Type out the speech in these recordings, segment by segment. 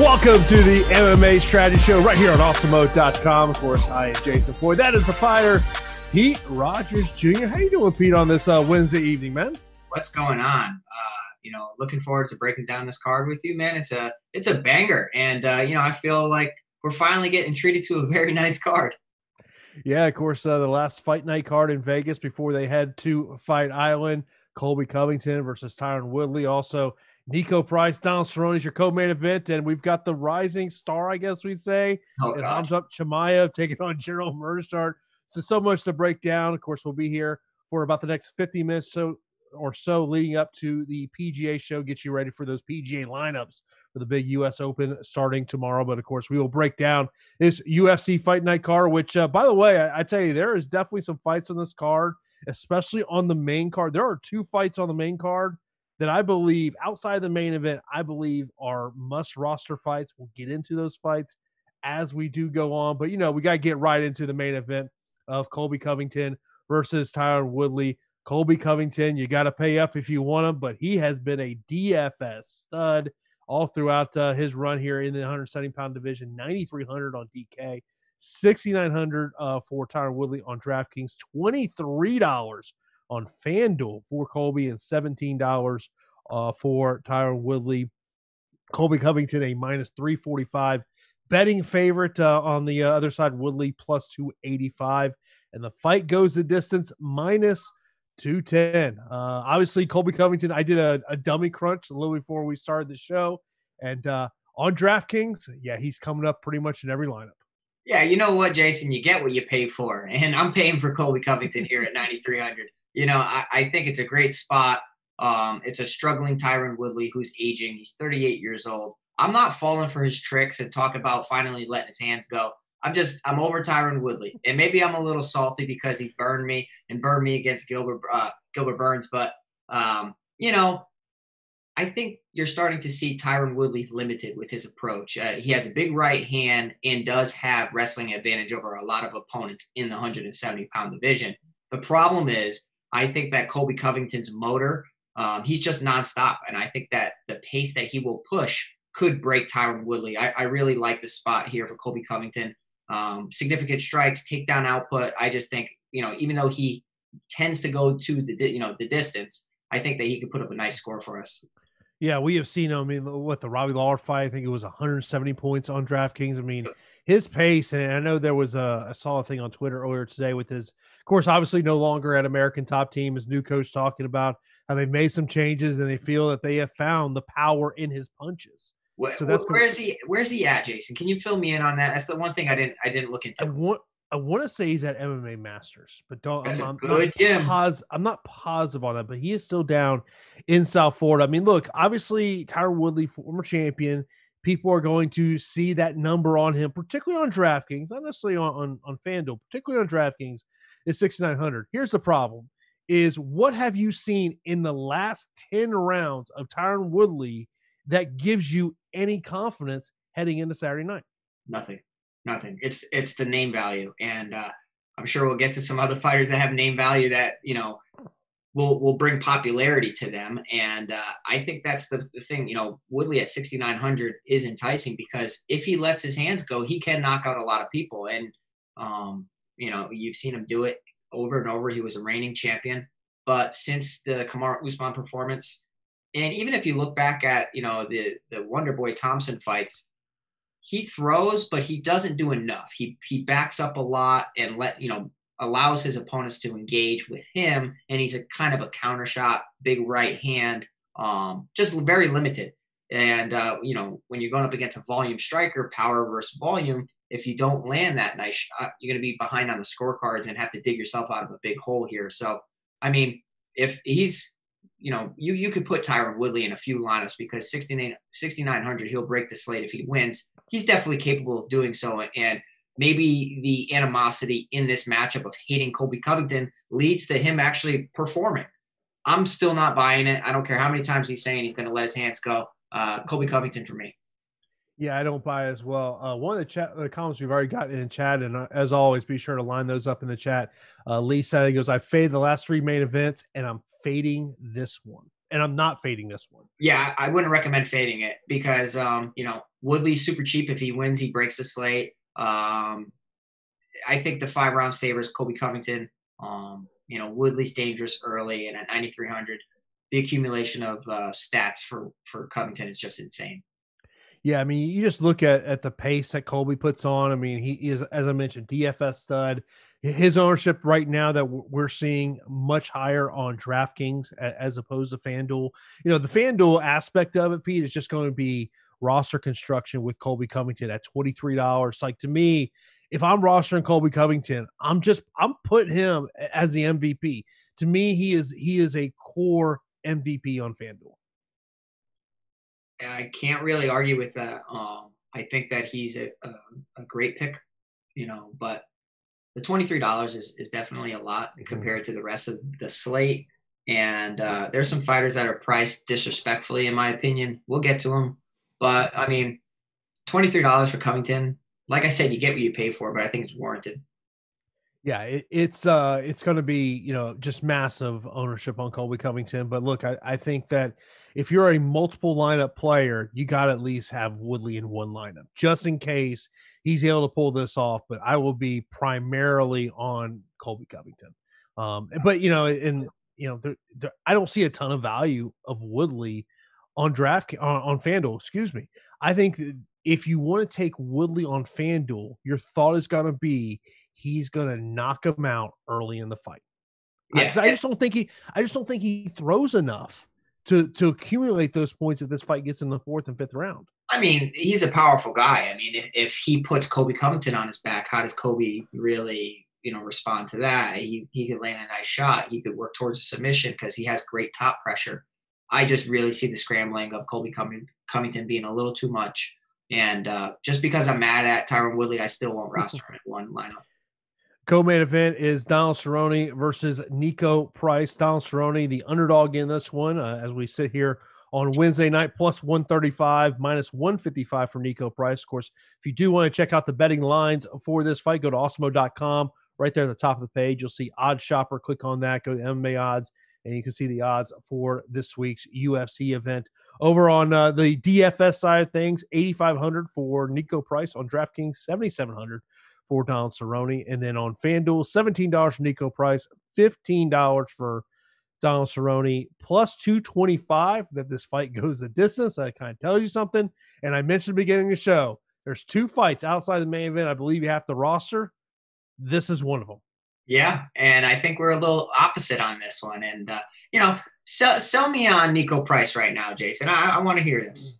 Welcome to the MMA Strategy Show right here on Awesemo.com. Of course, I am Jason Floyd. That is the fighter, Pete Rogers Jr. How you doing, Pete, on this uh, Wednesday evening, man? What's going on? Uh, you know, looking forward to breaking down this card with you, man. It's a it's a banger, and uh, you know, I feel like we're finally getting treated to a very nice card. Yeah, of course, uh, the last fight night card in Vegas before they head to Fight Island. Colby Covington versus Tyron Woodley. Also, Niko Price, Donald Cerrone is your co-main event, and we've got the rising star, I guess we'd say, Oh, and God. up Chimaev taking on Gerald Meerschaert. So so much to break down. Of course, we'll be here for about the next 50 minutes so or so leading up to the PGA show. Get you ready for those PGA lineups for the big U.S. Open starting tomorrow. But of course, we will break down this UFC Fight Night card. Which, uh, by the way, I, I tell you, there is definitely some fights on this card, especially on the main card. There are two fights on the main card that I believe outside the main event, I believe are must roster fights. We'll get into those fights as we do go on. But you know, we got to get right into the main event of Colby Covington versus Tyron Woodley. Colby Covington, you got to pay up if you want him, but he has been a DFS stud all throughout uh, his run here in the 170 pound division. 9,300 on DK, 6,900 uh, for Tyron Woodley on DraftKings, $23 on FanDuel for Colby, and $17 uh, for Tyron Woodley. Colby Covington, a minus 345 betting favorite uh, on the uh, other side, Woodley plus 285. And the fight goes the distance minus 210. Uh, obviously, Colby Covington, I did a, a dummy crunch a little before we started the show. And uh, on DraftKings, yeah, he's coming up pretty much in every lineup. Yeah, you know what, Jason? You get what you pay for, and I'm paying for Colby Covington here at 9,300. You know, I, I think it's a great spot. Um, it's a struggling Tyron Woodley who's aging. He's 38 years old. I'm not falling for his tricks and talk about finally letting his hands go. I'm just I'm over Tyron Woodley, and maybe I'm a little salty because he's burned me and burned me against Gilbert uh, Gilbert Burns. But um, you know, I think you're starting to see Tyron Woodley's limited with his approach. Uh, he has a big right hand and does have wrestling advantage over a lot of opponents in the 170 pound division. The problem is, I think that Colby Covington's motor, um, he's just nonstop, and I think that the pace that he will push could break Tyron Woodley. I, I really like the spot here for Colby Covington. Um, significant strikes, takedown output. I just think you know, even though he tends to go to the di- you know the distance, I think that he could put up a nice score for us. Yeah, we have seen him. I mean, what the Robbie Lawler fight? I think it was 170 points on DraftKings. I mean, his pace, and I know there was a, I saw a thing on Twitter earlier today with his, of course, obviously no longer at American Top Team. His new coach talking about how they made some changes and they feel that they have found the power in his punches. So that's where's he? Where's he at, Jason? Can you fill me in on that? That's the one thing I didn't I didn't look I into. want, I want to say he's at MMA Masters, but don't. That's I'm, a I'm good not pos- I'm not positive on that, but he is still down in South Florida. I mean, look, obviously Tyron Woodley, former champion. People are going to see that number on him, particularly on DraftKings, not necessarily on, on, on FanDuel, particularly on DraftKings, is 6,900. Here's the problem is what have you seen in the last 10 rounds of Tyron Woodley that gives you any confidence heading into Saturday night? Nothing, nothing. It's it's the name value, and uh, I'm sure we'll get to some other fighters that have name value that you know will will bring popularity to them. And uh, I think that's the, the thing. You know, Woodley at 6,900 is enticing because if he lets his hands go, he can knock out a lot of people. And um, you know, you've seen him do it over and over. He was a reigning champion, but since the Kamaru Usman performance, and even if you look back at you know the the Wonder Boy Thompson fights, he throws, but he doesn't do enough. He he backs up a lot and let you know allows his opponents to engage with him, and he's a kind of a counter shot, big right hand, um, just very limited. And uh, you know, when you're going up against a volume striker, power versus volume, if you don't land that nice shot, you're going to be behind on the scorecards and have to dig yourself out of a big hole here. So, I mean, if he's, you know, you you could put Tyron Woodley in a few lineups because 6,900 he'll break the slate if he wins. He's definitely capable of doing so, and maybe the animosity in this matchup of hating Colby Covington leads to him actually performing. I'm still not buying it. I don't care how many times he's saying he's going to let his hands go. Uh, Colby Covington for me. Yeah, I don't buy as well. Uh, one of the chat the comments we've already gotten in chat, and uh, as always, be sure to line those up in the chat. Uh, Lee said he goes, "I fade the last three main events, and I'm fading this one, and I'm not fading this one." Yeah, I wouldn't recommend fading it because um, you know Woodley's super cheap. If he wins, he breaks the slate. Um, I think the five rounds favors Colby Covington. Um, you know, Woodley's dangerous early, and at 9,300, the accumulation of uh, stats for for Covington is just insane. Yeah, I mean, you just look at at the pace that Colby puts on. I mean, he is, as I mentioned, DFS stud. His ownership right now that we're seeing much higher on DraftKings as opposed to FanDuel. You know, the FanDuel aspect of it, Pete, is just going to be roster construction with Colby Covington at twenty three dollars. Like to me, if I'm rostering Colby Covington, I'm just I'm putting him as the MVP. To me, he is he is a core MVP on FanDuel. I can't really argue with that. Um, I think that he's a, a, a, great pick, you know, but the $23 is, is definitely a lot mm-hmm. compared to the rest of the slate. And uh, there's some fighters that are priced disrespectfully, in my opinion. We'll get to them. But I mean, $23 for Covington, like I said, you get what you pay for, but I think it's warranted. Yeah, it, it's uh, it's going to be you know just massive ownership on Colby Covington. But look, I, I think that if you're a multiple lineup player, you got to at least have Woodley in one lineup just in case he's able to pull this off. But I will be primarily on Colby Covington. Um, but you know, and you know, there, there, I don't see a ton of value of Woodley on draft on, on FanDuel. Excuse me. I think if you want to take Woodley on FanDuel, your thought is going to be he's going to knock him out early in the fight. Yeah. I, I just don't think he. I just don't think he throws enough to to accumulate those points if this fight gets in the fourth and fifth round. I mean, he's a powerful guy. I mean, if, if he puts Colby Covington on his back, how does Colby really, you know, respond to that? He he could land a nice shot. He could work towards a submission because he has great top pressure. I just really see the scrambling of Colby Covington being a little too much. And uh, just because I'm mad at Tyron Woodley, I still won't roster him in one lineup. Co-main event is Donald Cerrone versus Niko Price. Donald Cerrone, the underdog in this one, uh, as we sit here on Wednesday night, plus 135, minus 155 for Niko Price. Of course, if you do want to check out the betting lines for this fight, go to awesemo.com. Right there at the top of the page, you'll see Odds Shopper. Click on that, go to MMA odds, and you can see the odds for this week's UFC event. Over on uh, the DFS side of things, 8,500 for Niko Price on DraftKings, 7,700 for Donald Cerrone. And then on FanDuel, $17 for Niko Price, $15 for Donald Cerrone, plus 225 that this fight goes the distance. That kind of tells you something. And I mentioned the beginning of the show, there's two fights outside the main event. I believe you have to roster. This is one of them. Yeah, and I think we're a little opposite on this one. And uh, you know, sell, sell me on Niko Price right now, Jason. I, I want to hear this.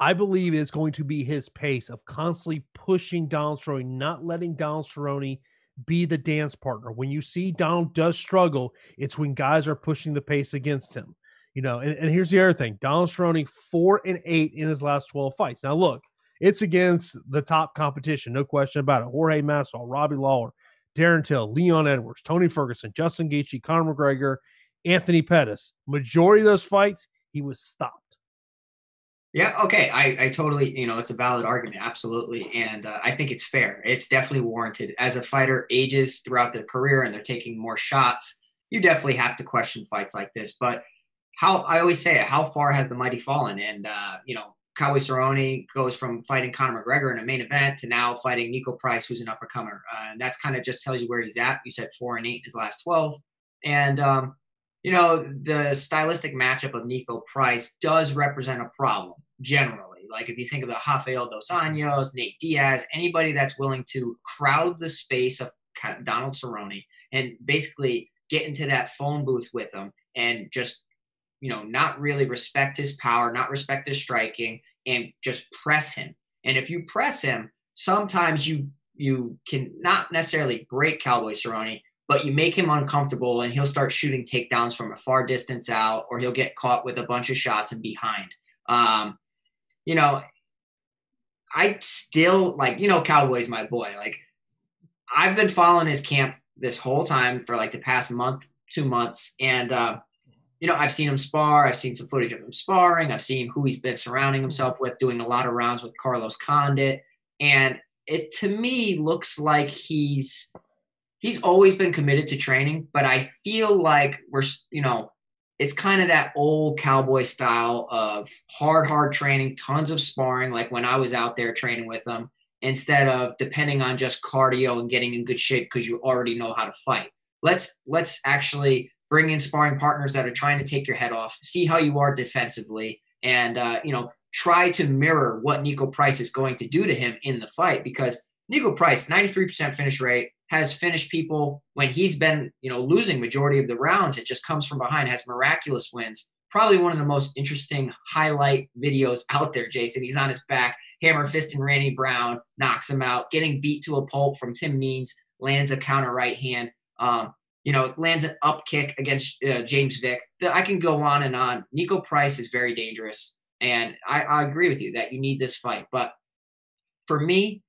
I believe it's going to be his pace of constantly pushing Donald Cerrone, not letting Donald Cerrone be the dance partner. When you see Donald does struggle, it's when guys are pushing the pace against him. You know, and, and here's the other thing: Donald Cerrone four and eight in his last twelve fights. Now, look, it's against the top competition, no question about it. Jorge Masvidal, Robbie Lawler, Darren Till, Leon Edwards, Tony Ferguson, Justin Gaethje, Conor McGregor, Anthony Pettis. Majority of those fights, he was stopped. Yeah, okay. I, I totally, you know, it's a valid argument. Absolutely. And uh, I think it's fair. It's definitely warranted. As a fighter ages throughout their career and they're taking more shots, you definitely have to question fights like this. But how, I always say it, how far has the mighty fallen? And, uh, you know, Cowboy Cerrone goes from fighting Conor McGregor in a main event to now fighting Niko Price, who's an uppercomer. Uh, and that's kind of just tells you where he's at. You said four and eight in his last 12. And, um, you know, the stylistic matchup of Niko Price does represent a problem generally. Like if you think about Rafael Dos Anjos, Nate Diaz, anybody that's willing to crowd the space of Donald Cerrone and basically get into that phone booth with him and just, you know, not really respect his power, not respect his striking, and just press him. And if you press him, sometimes you you can not necessarily break Cowboy Cerrone, but you make him uncomfortable and he'll start shooting takedowns from a far distance out, or he'll get caught with a bunch of shots and behind. Um, you know, I still like, you know, Cowboy's my boy. Like, I've been following his camp this whole time for like the past month, two months. And, uh, you know, I've seen him spar. I've seen some footage of him sparring. I've seen who he's been surrounding mm-hmm. himself with, doing a lot of rounds with Carlos Condit. And it to me looks like he's he's always been committed to training, but I feel like we're you know it's kind of that old cowboy style of hard, hard training, tons of sparring, like when I was out there training with them, instead of depending on just cardio and getting in good shape because you already know how to fight. Let's let's actually bring in sparring partners that are trying to take your head off, see how you are defensively, and uh, you know try to mirror what Niko Price is going to do to him in the fight because Niko Price, 93% finish rate, has finished people when he's been, you know, losing majority of the rounds. It just comes from behind, has miraculous wins. Probably one of the most interesting highlight videos out there, Jason. He's on his back, hammer fist and Randy Brown, knocks him out, getting beat to a pulp from Tim Means, lands a counter right hand. Um, you know, lands an up kick against uh, James Vick. I can go on and on. Niko Price is very dangerous. And I, I agree with you that you need this fight. But for me,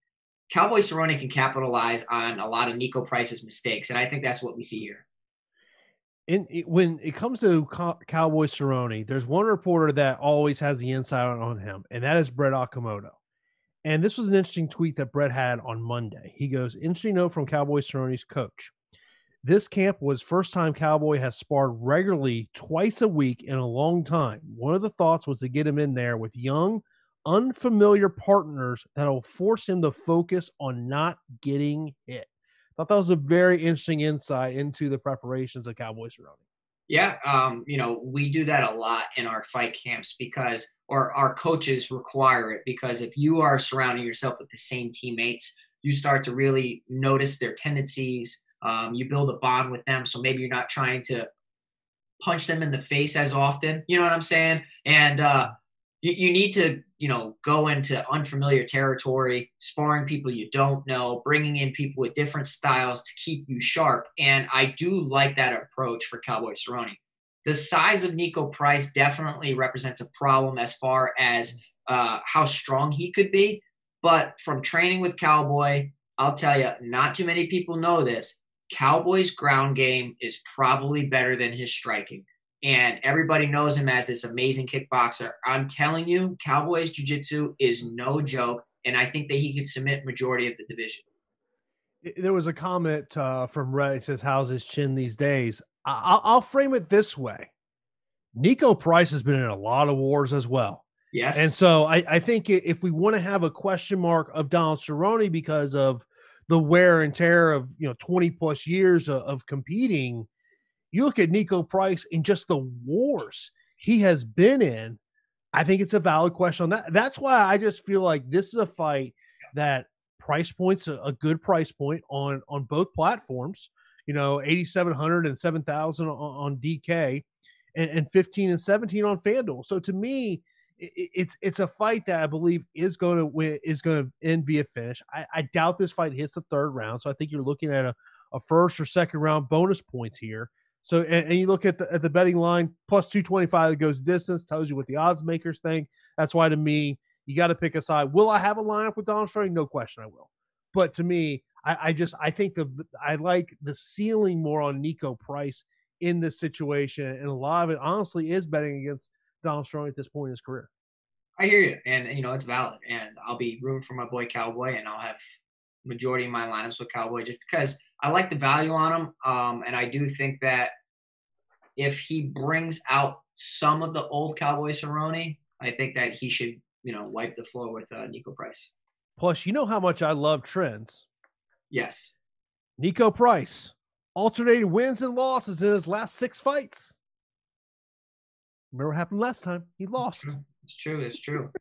Cowboy Cerrone can capitalize on a lot of Niko Price's mistakes, and I think that's what we see here. In, when it comes to Cowboy Cerrone, there's one reporter that always has the inside on him, and that is Brett Okamoto. And this was an interesting tweet that Brett had on Monday. He goes, "Interesting note from Cowboy Cerrone's coach. This camp was first time Cowboy has sparred regularly twice a week in a long time. One of the thoughts was to get him in there with young, unfamiliar partners that'll force him to focus on not getting hit. Thought that was a very interesting insight into the preparations of Cowboy Cerrone. Yeah, um, you know, we do that a lot in our fight camps because, or our coaches require it because if you are surrounding yourself with the same teammates, you start to really notice their tendencies, um, you build a bond with them. So maybe you're not trying to punch them in the face as often. You know what I'm saying? And uh, you, you need to, you know, go into unfamiliar territory, sparring people you don't know, bringing in people with different styles to keep you sharp. And I do like that approach for Cowboy Cerrone. The size of Niko Price definitely represents a problem as far as uh, how strong he could be. But from training with Cowboy, I'll tell you, not too many people know this. Cowboys' ground game is probably better than his striking. And everybody knows him as this amazing kickboxer. I'm telling you, Cowboys Jiu Jitsu is no joke. And I think that he could submit majority of the division. There was a comment uh, from Ray says, How's his chin these days? I- I'll frame it this way Niko Price has been in a lot of wars as well. Yes. And so I, I think if we want to have a question mark of Donald Cerrone because of the wear and tear of you know 20 plus years of, of competing you look at niko price and just the wars he has been in i think it's a valid question on that. That's why i just feel like this is a fight that price points a, a good price point on on both platforms you know 8700 and 7000 on, on dk and, and 15 and 17 on fanduel. So to me it's it's a fight that I believe is going to win is going to end via finish. I, I, doubt this fight hits the third round, so I think you're looking at a, a first or second round bonus points here. So and, and you look at the at the betting line plus two twenty five that goes distance tells you what the odds makers think. That's why to me you got to pick a side. Will I have a lineup with Donald Sterling? No question, I will. But to me, I, I just I think the I like the ceiling more on Niko Price in this situation, and a lot of it honestly is betting against Donald Sterling at this point in his career. I hear you, and you know it's valid, and I'll be rooting for my boy Cowboy, and I'll have majority of my lineups with Cowboy just because I like the value on him, um, and I do think that if he brings out some of the old Cowboy Cerrone, I think that he should you know wipe the floor with uh, Niko Price. Plus, you know how much I love trends. Yes. Niko Price alternated wins and losses in his last six fights. Remember what happened last time? He lost. It's true. It's true.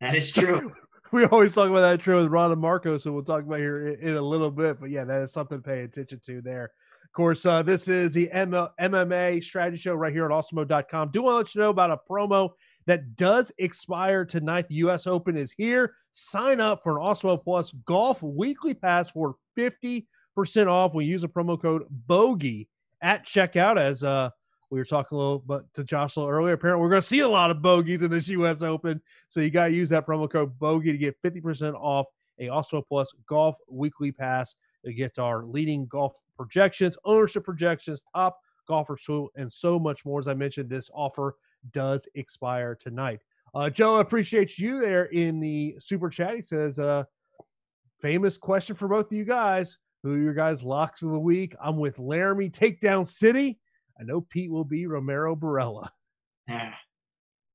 That is true. we always talk about that true with Randa Markos, so we'll talk about here in, in, a little bit. But yeah, that is something to pay attention to there. Of course, uh, this is the M- MMA strategy show right here at awesemo.com. Do want to let you know about a promo that does expire tonight. The U.S. Open is here. Sign up for an Awesemo Plus Golf Weekly Pass for 50% off when you use a promo code BOGIE at checkout. As uh, we were talking a little bit to Joshua earlier, apparently we're going to see a lot of bogeys in this U.S. Open. So you got to use that promo code BOGIE to get 50% off a Awesemo Plus Golf Weekly Pass to get our leading golf projections, ownership projections, top golfers, tool, and so much more. As I mentioned, this offer does expire tonight. Uh, Joe, I appreciate you there in the super chat. He says, uh, famous question for both of you guys. Who are your guys' locks of the week? I'm with Laramie Takedown City. I know Pete will be Romero Barella. Yeah.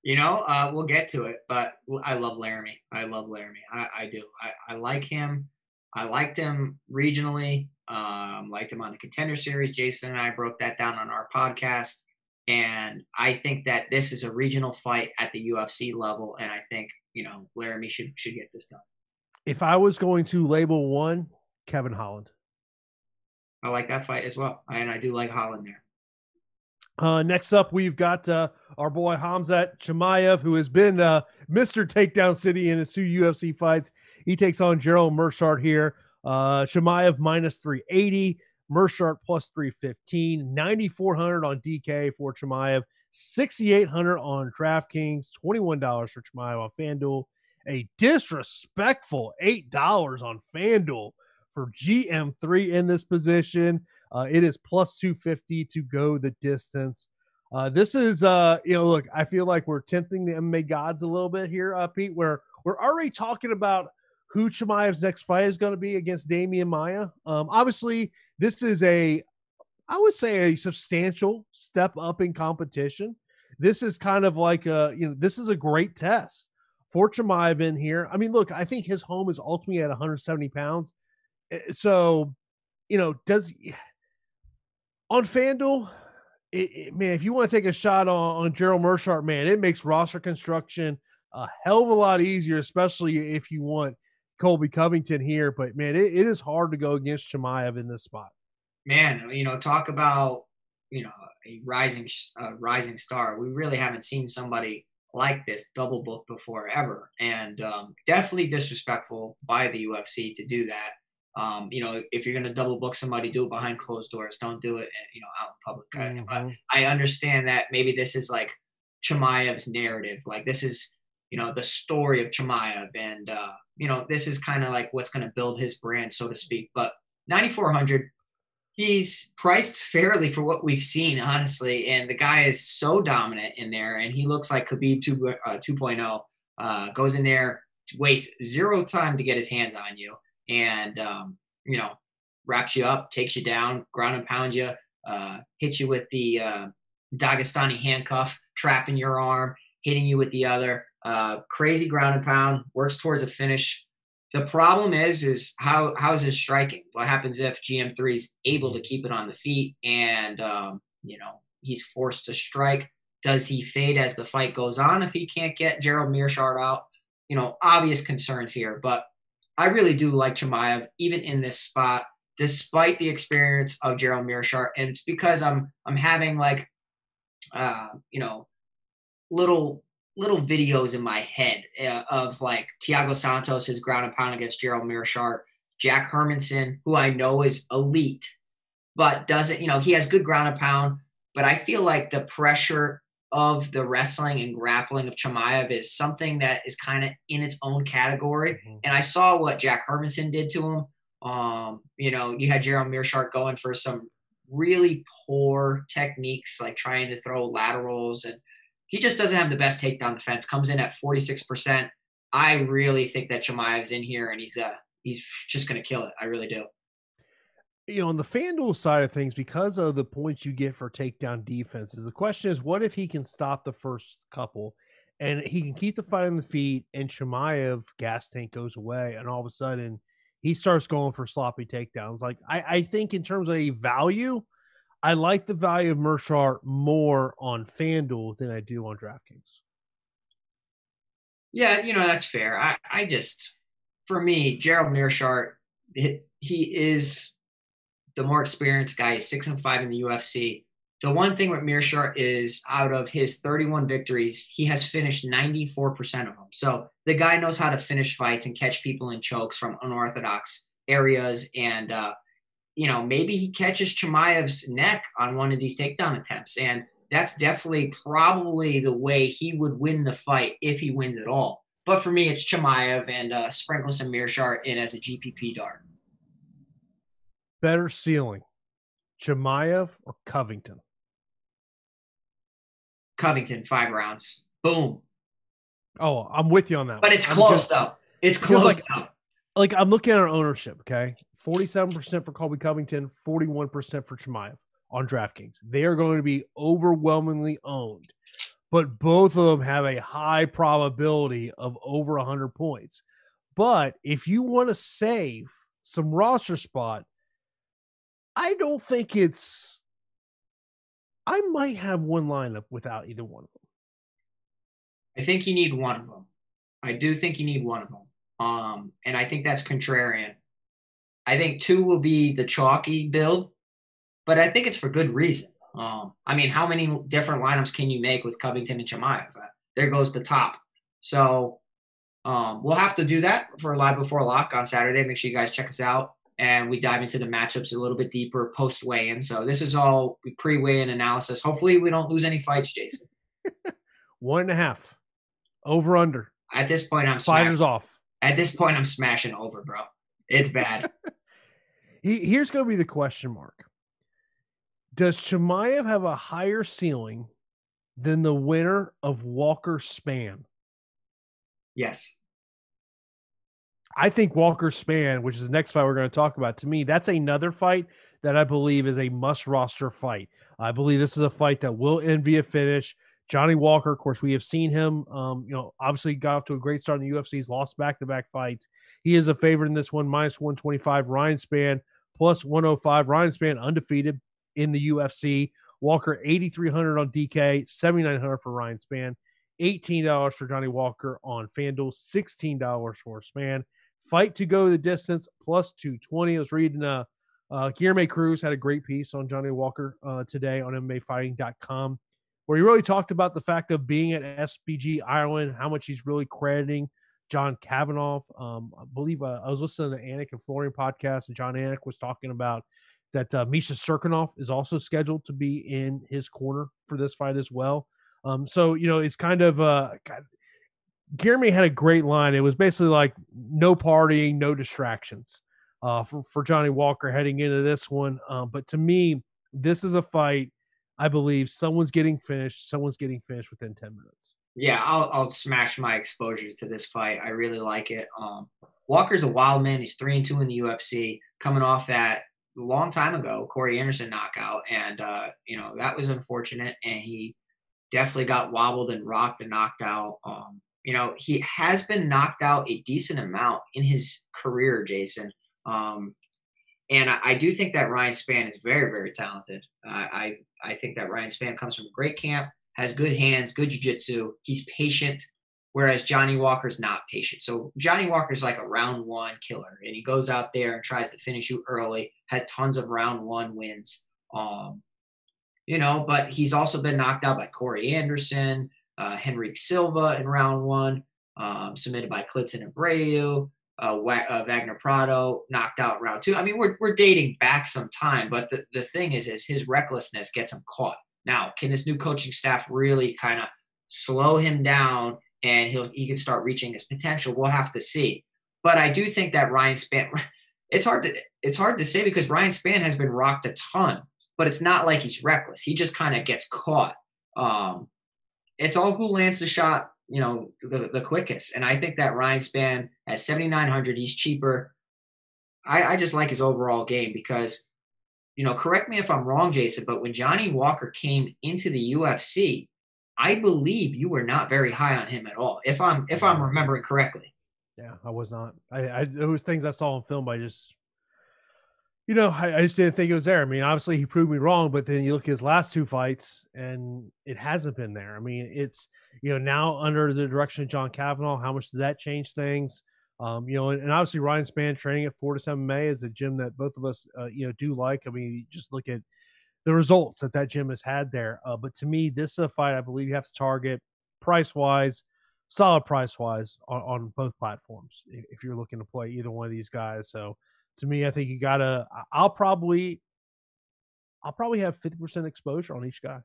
You know, uh, we'll get to it, but I love Laramie. I love Laramie. I, I do. I, I like him. I liked him regionally. Um, liked him on the contender series. Jason and I broke that down on our podcast. And I think that this is a regional fight at the UFC level, and I think you know Laramie should should get this done. If I was going to label one, Kevin Holland. I like that fight as well, and I do like Holland there. Uh, next up, we've got uh, our boy Khamzat Chimaev, who has been uh, Mr. Takedown City in his two UFC fights. He takes on Gerald Meerschaert here. Uh, Chimaev minus 380. Meerschaert plus 315, 9,400 on DK for Chimaev, 6,800 on DraftKings, $21 for Chimaev on FanDuel, a disrespectful $8 on FanDuel for GM3 in this position. Uh, it is plus 250 to go the distance. Uh, this is, uh, you know, look, I feel like we're tempting the MMA gods a little bit here, uh, Pete, where we're already talking about who Chimaev's next fight is going to be against Demian Maia. Um, obviously, this is a, I would say, a substantial step up in competition. This is kind of like a, you know, this is a great test for Chimaev in here. I mean, look, I think his home is ultimately at 170 pounds. Eh, so, you know, does on FanDuel, it, it, man, if you want to take a shot on, on Gerald Meerschaert, man, it makes roster construction a hell of a lot easier, especially if you want Colby Covington here, but man, it, it is hard to go against Chimaev in this spot. Man, you know, talk about you know a rising uh, rising star. We really haven't seen somebody like this double book before ever, and um, definitely disrespectful by the UFC to do that. Um, you know, if you're going to double book somebody, do it behind closed doors. Don't do it, you know, out in public. Mm-hmm. I, I understand that maybe this is like Chimaev's narrative. Like this is, you know, the story of Chimaev, and uh, you know, this is kind of like what's going to build his brand, so to speak. But 9,400, he's priced fairly for what we've seen, honestly. And the guy is so dominant in there, and he looks like Khabib 2, uh, 2.0. Uh, goes in there, wastes zero time to get his hands on you, and um, you know, wraps you up, takes you down, ground and pound you, uh, hits you with the uh, Dagestani handcuff, trapping your arm, hitting you with the other. Uh, crazy ground and pound, works towards a finish. The problem is, is how how is his striking? What happens if GM3 is able to keep it on the feet and um, you know he's forced to strike? Does he fade as the fight goes on if he can't get Gerald Meerschaert out? You know, obvious concerns here, but I really do like Chimaev even in this spot, despite the experience of Gerald Meerschaert, and it's because I'm I'm having like, uh, you know, little little videos in my head uh, of like Thiago Santos, his ground and pound against Gerald Meerschaert, Jack Hermansson, who I know is elite, but doesn't, you know, he has good ground and pound, but I feel like the pressure of the wrestling and grappling of Chimaev is something that is kind of in its own category. Mm-hmm. And I saw what Jack Hermansson did to him. Um, you know, you had Gerald Meerschaert going for some really poor techniques, like trying to throw laterals and he just doesn't have the best takedown defense. Comes in at 46%. I really think that Chimaev's in here and he's uh he's just gonna kill it. I really do. You know, on the FanDuel side of things, because of the points you get for takedown defenses, the question is what if he can stop the first couple and he can keep the fight on the feet and Chimaev gas tank goes away and all of a sudden he starts going for sloppy takedowns. Like I, I think in terms of a value, I like the value of Meerschaert more on FanDuel than I do on DraftKings. Yeah, you know, that's fair. I, I just, for me, Gerald Meerschaert, he is the more experienced guy. Six and five in the UFC. The one thing with Meerschaert is out of his 31 victories, he has finished 94% of them. So the guy knows how to finish fights and catch people in chokes from unorthodox areas. And, uh, you know, maybe he catches Chimaev's neck on one of these takedown attempts. And that's definitely probably the way he would win the fight if he wins at all. But for me, it's Chimaev and uh, sprinkle some Meerschaert in as a GPP dart. Better ceiling, Chimaev or Covington? Covington, five rounds. Boom. Oh, I'm with you on that. But it's close just, though. It's close like, though. Like I'm looking at our ownership. Okay, 47% for Colby Covington, 41% for Chimaev on DraftKings. They are going to be overwhelmingly owned, but both of them have a high probability of over 100 points. But if you want to save some roster spot, I don't think it's. I might have one lineup without either one of them. I think you need one of them. I do think you need one of them. Um, and I think that's contrarian. I think two will be the chalky build, but I think it's for good reason. Um, I mean, how many different lineups can you make with Covington and Chimaev? Uh, there goes the top. So um, we'll have to do that for live before lock on Saturday. Make sure you guys check us out and we dive into the matchups a little bit deeper post weigh in. So this is all pre weigh in analysis. Hopefully, we don't lose any fights, Jason. One and a half over under. At this point, I'm fighters smashing. off. At this point, I'm smashing over, bro. It's bad. Here's going to be the question mark Does Chimaev have a higher ceiling than the winner of Walker Spann? Yes. I think Walker Spann, which is the next fight we're going to talk about, to me, that's another fight that I believe is a must roster fight. I believe this is a fight that will end via finish. Johnny Walker, of course, we have seen him. Um, you know, obviously got off to a great start in the UFC. He's lost back to back fights. He is a favorite in this one, minus 125. Ryan Spann plus 105. Ryan Spann undefeated in the UFC. Walker 8,300 on DK, 7,900 for Ryan Spann, $18 for Johnny Walker on FanDuel, $16 for Spann. Fight to go the distance plus 220. I was reading uh, uh Guilherme Cruz had a great piece on Johnny Walker uh, today on MMAfighting.com where he really talked about the fact of being at SBG Ireland, how much he's really crediting John Kavanagh. Um, I believe uh, I was listening to Anik and Florian podcast, and Jon Anik was talking about that uh, Misha Cirkunov is also scheduled to be in his corner for this fight as well. Um, so you know, it's kind of uh, Jeremy had a great line. It was basically like no partying, no distractions uh, for for Johnny Walker heading into this one. Um, but to me, this is a fight. I believe someone's getting finished. Someone's getting finished within ten minutes. Yeah, I'll I'll smash my exposure to this fight. I really like it. Um, Walker's a wild man. He's three and two in the UFC, coming off that long time ago Corey Anderson knockout, and uh, you know that was unfortunate. And he definitely got wobbled and rocked and knocked out. Um, you know, he has been knocked out a decent amount in his career, Jason. Um, and I, I, do think that Ryan Spann is very, very talented. Uh, I I think that Ryan Spann comes from a great camp, has good hands, good jiu-jitsu. He's patient, whereas Johnny Walker's not patient. So Johnny Walker's like a round one killer, and he goes out there and tries to finish you early, has tons of round one wins. Um, you know, but he's also been knocked out by Corey Anderson, uh, Henrique Silva in round one, um, submitted by Klidson Abreu. Uh, uh, Wagner Prado knocked out round two. I mean, we're, we're dating back some time, but the, the thing is, is his recklessness gets him caught. Now, can this new coaching staff really kind of slow him down and he'll he can start reaching his potential? We'll have to see. But I do think that Ryan Spann, it's hard to it's hard to say because Ryan Spann has been rocked a ton, but it's not like he's reckless. He just kind of gets caught. Um, it's all who lands the shot, you know, the, the quickest. And I think that Ryan Spann at 7,900, he's cheaper. I, I just like his overall game because, you know, correct me if I'm wrong, Jason, but when Johnny Walker came into the UFC, I believe you were not very high on him at all, if I'm if I'm remembering correctly. Yeah, I was not. I, I it was things I saw on film. I just you know, I, I, just didn't think it was there. I mean, obviously he proved me wrong, but then you look at his last two fights and it hasn't been there. I mean, it's you know now under the direction of John Kavanagh, how much does that change things? Um, you know, and, and, obviously Ryan Spann training at Fortis MMA is a gym that both of us, uh, you know, do like. I mean, just look at the results that that gym has had there. Uh, but to me, this is a fight I believe you have to target price wise, solid price wise on, on both platforms if you're looking to play either one of these guys. So to me, I think you gotta. I'll probably, I'll probably have fifty percent exposure on each guy.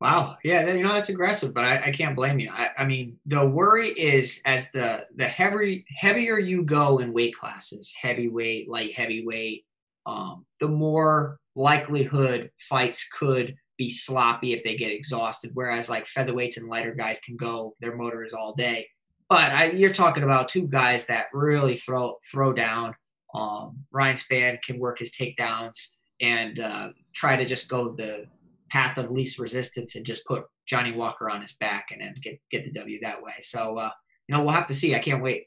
Wow. Yeah, you know that's aggressive, but I, I can't blame you. I, I, mean, the worry is as the the heavy heavier you go in weight classes, heavyweight, light heavyweight, um, the more likelihood fights could be sloppy if they get exhausted. Whereas like featherweights and lighter guys can go their motors all day. But I, you're talking about two guys that really throw throw down. Um, Ryan Spann can work his takedowns and uh, try to just go the path of least resistance and just put Johnny Walker on his back and then get get the W that way. So uh, you know we'll have to see. I can't wait.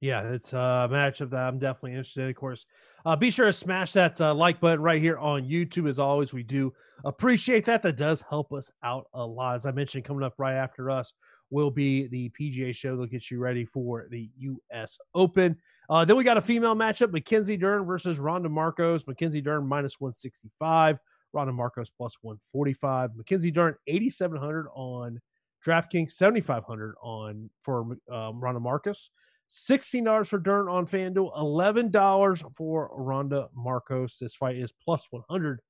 Yeah, it's a matchup that I'm definitely interested in. Of course, uh, be sure to smash that uh, like button right here on YouTube. As always, we do appreciate that. That does help us out a lot. As I mentioned, coming up right after us will be the PGA show that'll get you ready for the U.S. Open. Uh, then we got a female matchup: Mackenzie Dern versus Randa Markos. Mackenzie Dern minus 165. Randa Markos plus 145. Mackenzie Dern 8,700 on DraftKings, 7,500 on for um, Randa Markos. $16 for Dern on FanDuel, $11 for Randa Markos. This fight is plus 100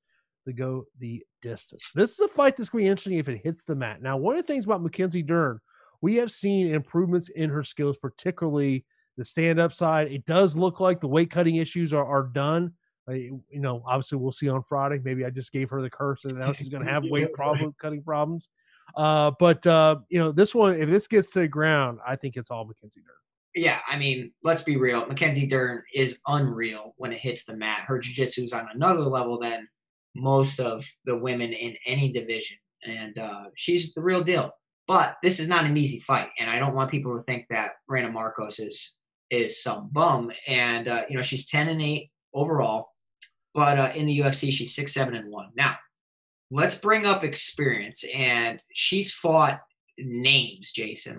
to go the distance. This is a fight that's going to be interesting if it hits the mat. Now, one of the things about Mackenzie Dern, we have seen improvements in her skills, particularly the stand up side. It does look like the weight cutting issues are, are done. Uh, you know, obviously we'll see on Friday. Maybe I just gave her the curse and now she's going to have weight problem cutting problems. Uh, but uh, you know, this one, if this gets to the ground, I think it's all Mackenzie Dern. Yeah, I mean, let's be real. Mackenzie Dern is unreal when it hits the mat. Her jiu-jitsu is on another level than most of the women in any division, and uh, she's the real deal. But this is not an easy fight, and I don't want people to think that Randa Markos is is some bum. And uh, you know, she's ten and eight overall. But uh, in the UFC, she's six, seven, and one. Now, let's bring up experience. And she's fought names, Jason.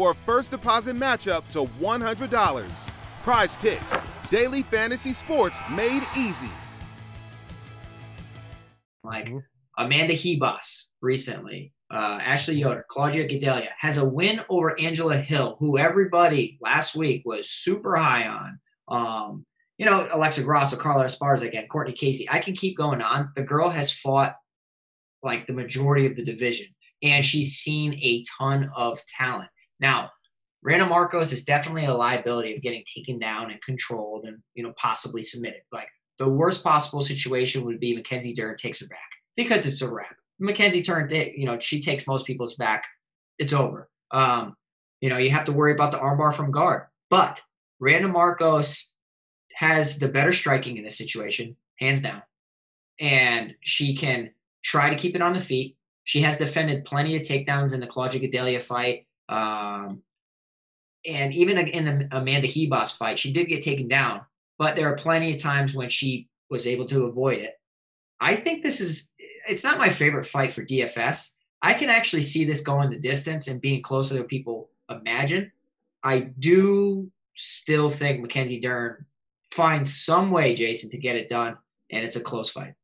for a first deposit matchup to $100. Prize Picks, daily fantasy sports made easy. Like. Amanda Ribas recently, uh, Ashley Yoder, Claudia Gadelha has a win over Angela Hill, who everybody last week was super high on. Um, you know, Alexa Grasso, Carla Esparza again, Courtney Casey. I can keep going on. The girl has fought like the majority of the division, and she's seen a ton of talent. Now, Randa Markos is definitely a liability of getting taken down and controlled and, you know, possibly submitted. Like the worst possible situation would be Mackenzie Dern takes her back because it's a wrap. Mackenzie turned it, you know, she takes most people's back. It's over. Um, you know, you have to worry about the armbar from guard. But Randa Markos has the better striking in this situation, hands down. And she can try to keep it on the feet. She has defended plenty of takedowns in the Claudia Gadelha fight. Um, and even in the Amanda Ribas fight, she did get taken down, but there are plenty of times when she was able to avoid it. I think this is, it's not my favorite fight for DFS. I can actually see this going the distance and being closer than people imagine. I do still think Mackenzie Dern finds some way, Jason, to get it done, and it's a close fight.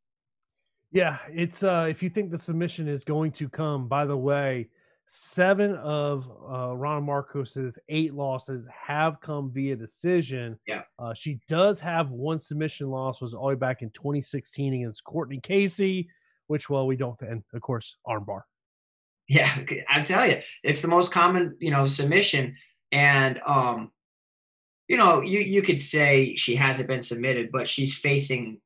Yeah, it's uh if you think the submission is going to come, by the way, seven of uh Randa Markos's eight losses have come via decision. Yeah. Uh she does have one submission loss, was all the way back in 2016 against Courtney Casey, which well, we don't and of course armbar. Yeah, I tell you, it's the most common, you know, submission. And um, you know, you you could say she hasn't been submitted, but she's facing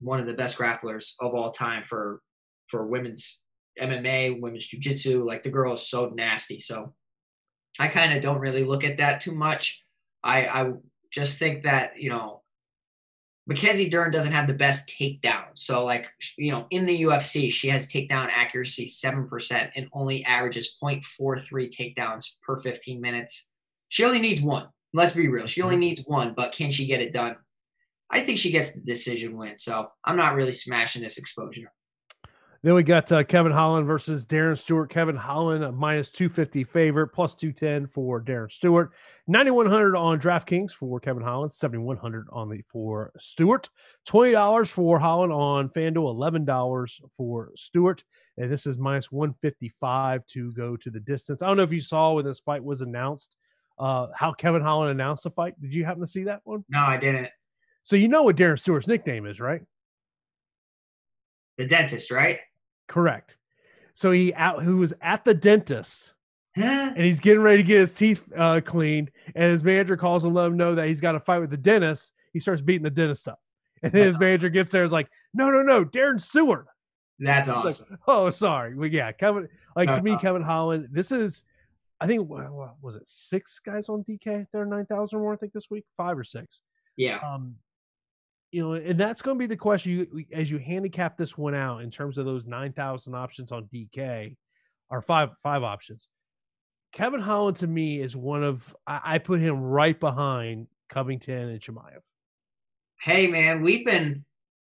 one of the best grapplers of all time for for women's MMA, women's jiu-jitsu. Like the girl is so nasty. So I kind of don't really look at that too much. I I just think that, you know, Mackenzie Dern doesn't have the best takedown. So, like, you know, in the UFC, she has takedown accuracy 7% and only averages 0.43 takedowns per 15 minutes. She only needs one. Let's be real. She only Mm-hmm. needs one, but can she get it done? I think she gets the decision win. So, I'm not really smashing this exposure. Then we got uh, Kevin Holland versus Darren Stewart. Kevin Holland a minus 250 favorite, plus 210 for Darren Stewart. 9100 on DraftKings for Kevin Holland, 7100 on the for Stewart. $20 for Holland on FanDuel, $11 for Stewart. And this is minus 155 to go to the distance. I don't know if you saw when this fight was announced, uh, how Kevin Holland announced the fight. Did you happen to see that one? No, I didn't. So you know what Darren Stewart's nickname is, right? The dentist, right? Correct. So he out who was at the dentist and he's getting ready to get his teeth uh, cleaned, and his manager calls him, let him know that he's got to fight with the dentist. He starts beating the dentist up, and then his manager gets there and is like, no, no, no, Darren Stewart. That's He's like, awesome. oh, sorry. Well, yeah, Kevin. Like to me. Kevin Holland. This is, I think, what, what was it six guys on DK? There are nine thousand or more. I think this week, five or six. Yeah. Um, you know, and that's going to be the question you, as you handicap this one out in terms of those nine thousand options on DK, or five five options. Kevin Holland to me is one of I, I put him right behind Covington and Chimaev. hey man, we've been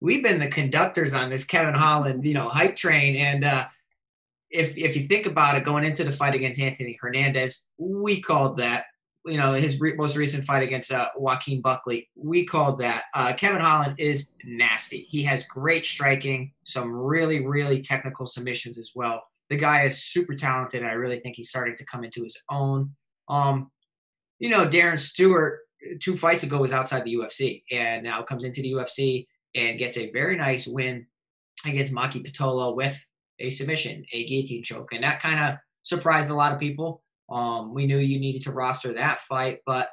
we've been the conductors on this Kevin Holland, you know, hype train. And uh, if if you think about it, going into the fight against Anthony Hernandez, we called that. You know, his re- most recent fight against uh, Joaquin Buckley, we called that. Uh, Kevin Holland is nasty. He has great striking, some really really technical submissions as well. The guy is super talented. And I really think he's starting to come into his own. Um, you know, Darren Stewart two fights ago was outside the UFC and now comes into the UFC and gets a very nice win against Maki Pitolo with a submission, a guillotine choke. And that kind of surprised a lot of people. Um, we knew you needed to roster that fight, but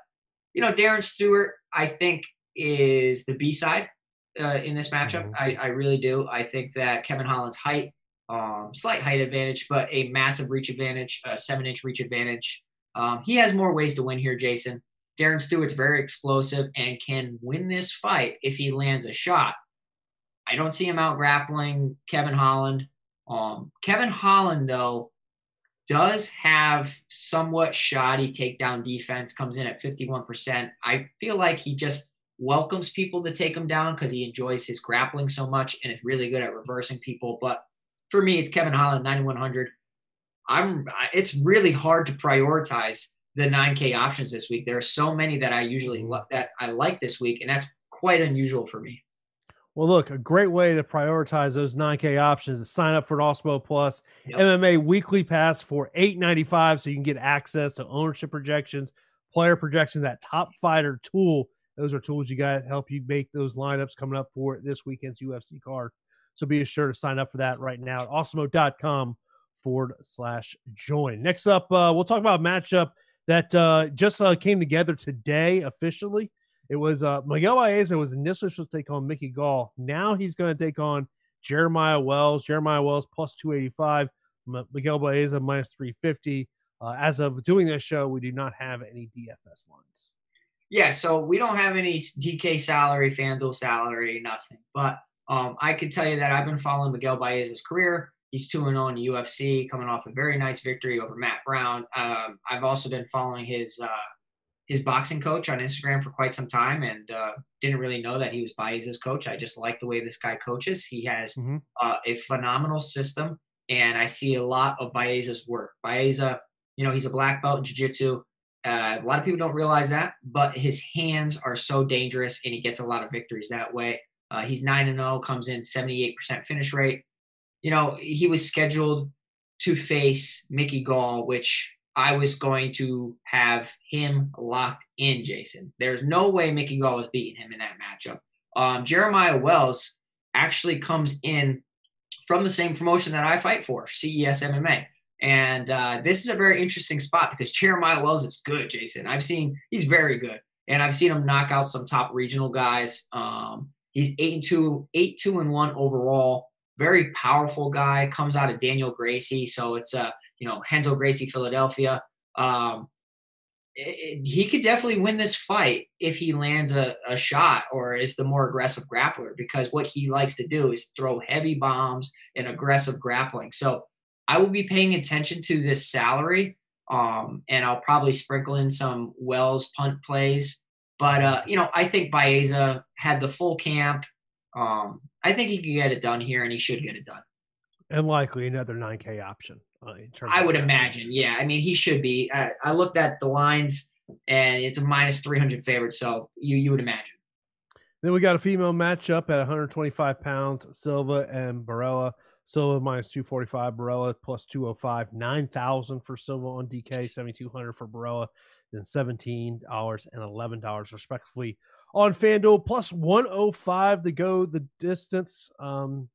you know, Darren Stewart, I think, is the B side uh, in this matchup. Mhm. I, I really do. I think that Kevin Holland's height, um, slight height advantage, but a massive reach advantage, a seven inch reach advantage. Um, he has more ways to win here, Jason. Darren Stewart's very explosive and can win this fight if he lands a shot. I don't see him out grappling Kevin Holland. Um, Kevin Holland, though, does have somewhat shoddy takedown defense, comes in at 51%. I feel like he just welcomes people to take him down because he enjoys his grappling so much and is really good at reversing people. But for me, it's Kevin Holland, 9100. I'm. It's really hard to prioritize the 9K options this week. There are so many that I usually mm-hmm. lo- that I like this week, and that's quite unusual for me. Well, look, a great way to prioritize those 9K options is sign up for an Awesemo Plus Yep. MMA weekly pass for $8.95 so you can get access to ownership projections, player projections, that top fighter tool. Those are tools you got to help you make those lineups coming up for this weekend's UFC card. So be sure to sign up for that right now at awesemo.com forward slash join. Next up, uh, we'll talk about a matchup that uh, just uh, came together today officially. It was uh, Miguel Baeza was initially supposed to take on Mickey Gall. Now he's going to take on Jeremiah Wells. Jeremiah Wells plus 285. M- Miguel Baeza minus 350. Uh, as of doing this show, we do not have any DFS lines. Yeah, so we don't have any DK salary, FanDuel salary, nothing. But um, I can tell you that I've been following Miguel Baeza's career. He's 2 0 in the UFC, coming off a very nice victory over Matt Brown. Um, I've also been following his uh, his boxing coach on Instagram for quite some time and uh, didn't really know that he was Baeza's coach. I just like the way this guy coaches. He has Mhm. uh, a phenomenal system, and I see a lot of Baeza's work. Baeza You know, he's a black belt in jiu-jitsu. Uh, a lot of people don't realize that, but his hands are so dangerous, and he gets a lot of victories that way. Uh, he's nine and zero, oh, comes in seventy eight percent finish rate. You know, he was scheduled to face Mickey Gall, which I was going to have him locked in. Jason, there's no way Mickey Gall was beating him in that matchup. Um, Jeremiah Wells actually comes in from the same promotion that I fight for, CES MMA. And uh, this is a very interesting spot because Jeremiah Wells is good, Jason. I've seen he's very good, and I've seen him knock out some top regional guys. Um, he's eight and two, eight two and one overall. Very powerful guy. Comes out of Daniel Gracie, so it's a uh, you know Renzo Gracie, Philadelphia. Um, it, it, he could definitely win this fight if he lands a, a shot or is the more aggressive grappler because what he likes to do is throw heavy bombs and aggressive grappling. So I will be paying attention to this salary, um, and I'll probably sprinkle in some Wells punt plays. But uh, you know, I think Baeza had the full camp. Um, I think he can get it done here, and he should get it done. And likely another 9K option. Uh, I would imagine. Yeah, I mean, he should be. I, I looked at the lines, and it's a minus 300 favorite, so you you would imagine. Then we got a female matchup at 125 pounds, Silva and Borella. Silva minus 245, Borella plus 205, 9,000 for Silva on DK, 7,200 for Borella, then $17 and $11 respectively on FanDuel, plus 105 to go the distance. Um,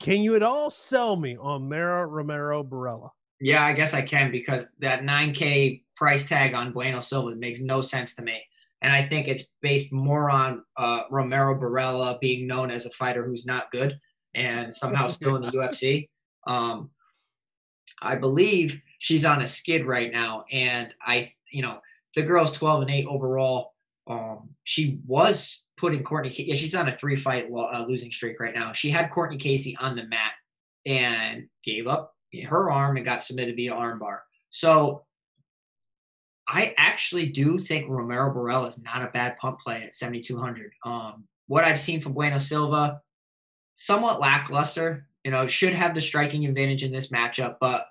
can you at all sell me on Mara Romero Borella? Yeah, I guess I can because that 9K price tag on Bueno Silva makes no sense to me. And I think it's based more on uh, Romero Borella being known as a fighter who's not good and somehow still in the UFC. Um, I believe she's on a skid right now, and I, you know, the girl's 12 and 8 overall. Um, she was putting Courtney. Yeah, she's on a three fight uh, losing streak right now. She had Courtney Casey on the mat and gave up her arm and got submitted via armbar. So I actually do think Romero Borella is not a bad punt play at 7,200. Um, what I've seen from Bueno Silva, somewhat lackluster. You know, should have the striking advantage in this matchup, but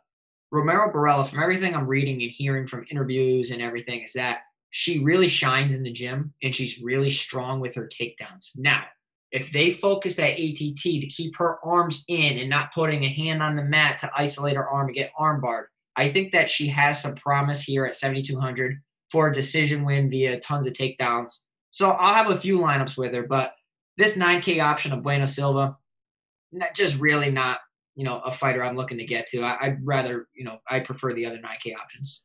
Romero Borella, from everything I'm reading and hearing from interviews and everything, is that she really shines in the gym and she's really strong with her takedowns. Now, if they focus that ATT to keep her arms in and not putting a hand on the mat to isolate her arm and get armbarred, I think that she has some promise here at 7,200 for a decision win via tons of takedowns. So I'll have a few lineups with her, but this 9K option of Bueno Silva, not just really not, you know, a fighter I'm looking to get to. I, would rather, you know, I prefer the other 9K options.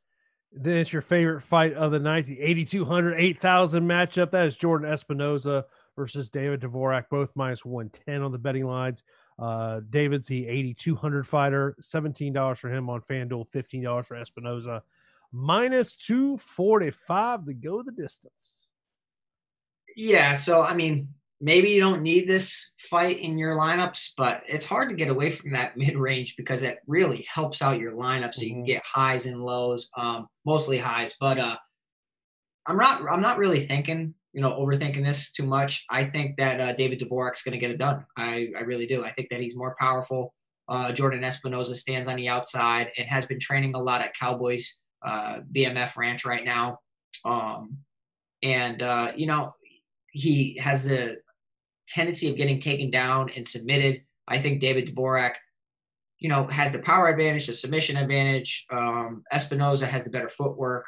Then it's your favorite fight of the night, the 8,200, 8,000 matchup. That is Jordan Espinoza versus David Dvorak, both minus 110 on the betting lines. Uh, David's the 8,200 fighter, $17 for him on FanDuel, $15 for Espinoza, minus 245 to go the distance. Yeah. So, I mean, maybe you don't need this fight in your lineups, but it's hard to get away from that mid range because it really helps out your lineup so you can mm-hmm. get highs and lows, um, mostly highs. But uh, I'm not I'm not really thinking, you know, overthinking this too much. I think that uh, David Dvorak's going to get it done. I, I really do. I think that he's more powerful. Uh, Jordan Espinoza stands on the outside and has been training a lot at Cowboys uh, BMF Ranch right now. Um, and uh, you know, he has the tendency of getting taken down and submitted. I think David Dvorak, you know, has the power advantage, the submission advantage. Um, Espinoza has the better footwork.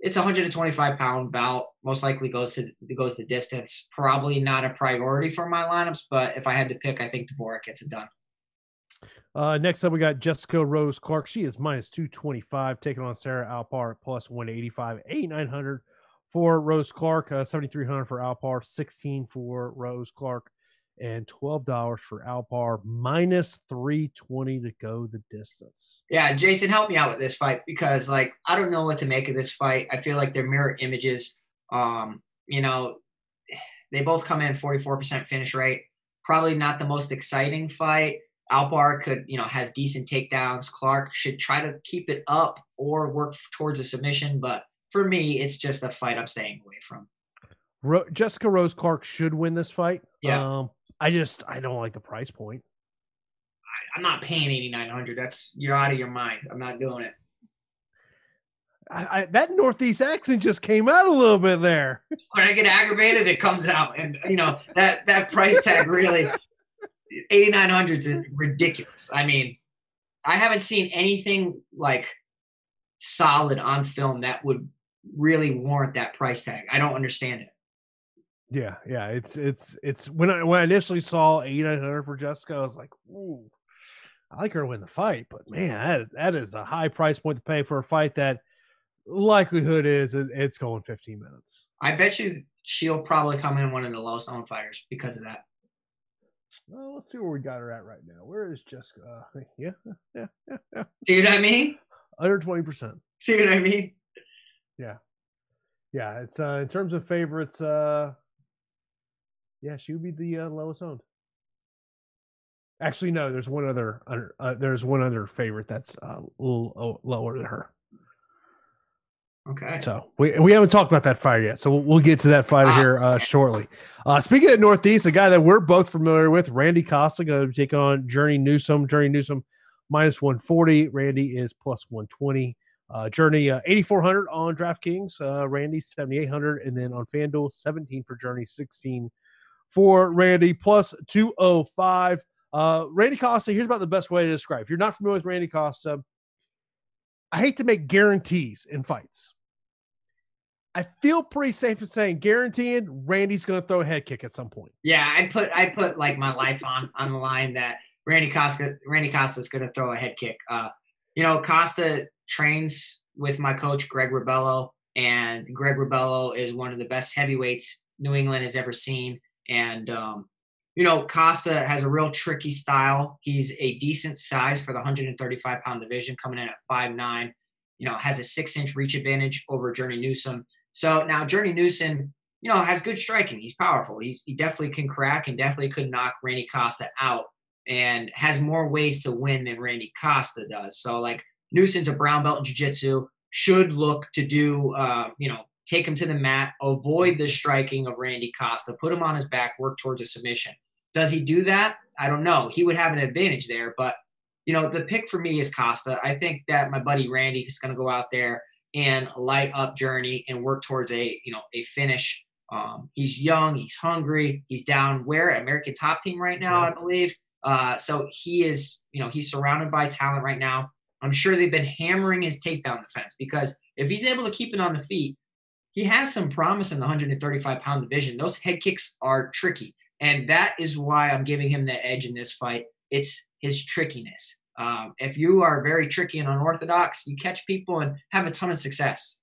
It's a 125 pound bout. Most likely goes to goes the distance. Probably not a priority for my lineups, but if I had to pick, I think Dvorak gets it done. Uh, next up, we got Jessica Rose Clark. She is minus 225, taking on Sarah Alpar at plus 185, 8900 for Rose Clark, uh, 7300 for Alpar, 16 for Rose Clark, and $12 for Alpar, minus 320 to go the distance. Yeah, Jason, help me out with this fight because, like, I don't know what to make of this fight. I feel like they're mirror images. Um, you know, they both come in 44% finish rate. Probably not the most exciting fight. Alpar could, you know, has decent takedowns. Clark should try to keep it up or work towards a submission, but for me, it's just a fight I'm staying away from. Ro- Jessica Rose Clark should win this fight. Yeah. Um, I just I don't like the price point. I, am not paying eighty nine hundred. That's you're out of your mind. I'm not doing it. I, I, that Northeast accent just came out a little bit there. When I get aggravated, it comes out, and you know that that price tag really eighty nine hundred is ridiculous. I mean, I haven't seen anything like solid on film that would really warrant that price tag. I don't understand it. Yeah, yeah, it's it's it's when I when I initially saw eighty nine hundred for Jessica, I was like, ooh, I like her to win the fight, but man, that that is a high price point to pay for a fight that likelihood is it's going fifteen minutes. I bet you she'll probably come in one of the lowest owned fighters because of that. Well, let's see where we got her at right now. Where is Jessica? Uh, yeah, yeah, yeah, yeah. See what I mean? Under twenty percent. See what I mean? Yeah, yeah. It's uh in terms of favorites. uh Yeah, she would be the uh, lowest owned. Actually, no. There's one other. Uh, there's one other favorite that's uh, a little lower than her. Okay. So we we haven't talked about that fighter yet, so we'll, we'll get to that fighter ah, here uh, okay. shortly. Uh, speaking of Northeast, a guy that we're both familiar with, Randy Costa, going to take on Journey Newson. Journey Newson minus one forty. Randy is plus one twenty. Uh, Journey uh, eighty four hundred on DraftKings. Uh, Randy seventy eight hundred, and then on FanDuel seventeen for Journey, sixteen for Randy, plus two oh five. Uh, Randy Costa. Here's about the best way to describe. If you're not familiar with Randy Costa, I hate to make guarantees in fights. I feel pretty safe in saying guaranteed Randy's going to throw a head kick at some point. Yeah, I put I put like my life on on the line that Randy Costa Randy Costa is going to throw a head kick. Uh, you know, Costa trains with my coach Greg Rebello, and Greg Rebello is one of the best heavyweights New England has ever seen. And um, you know, Costa has a real tricky style. He's a decent size for the 135 pound division, coming in at five nine. You know, has a six inch reach advantage over Journey Newson. So now Journey Newson, you know, has good striking. He's powerful. He's he definitely can crack and definitely could knock Randy Costa out, and has more ways to win than Randy Costa does. So like Newson's a brown belt in jiu-jitsu, should look to do, uh, you know, take him to the mat, avoid the striking of Randy Costa, put him on his back, work towards a submission. Does he do that? I don't know. He would have an advantage there, but you know, the pick for me is Costa. I think that my buddy Randy is going to go out there and light up Journey and work towards a you know a finish. Um, he's young, he's hungry, he's down where American Top Team right now, yeah. I believe. Uh, so he is you know he's surrounded by talent right now. I'm sure they've been hammering his takedown defense because if he's able to keep it on the feet, he has some promise in the 135 pound division. Those head kicks are tricky. And that is why I'm giving him the edge in this fight. It's his trickiness. Um, if you are very tricky and unorthodox, you catch people and have a ton of success.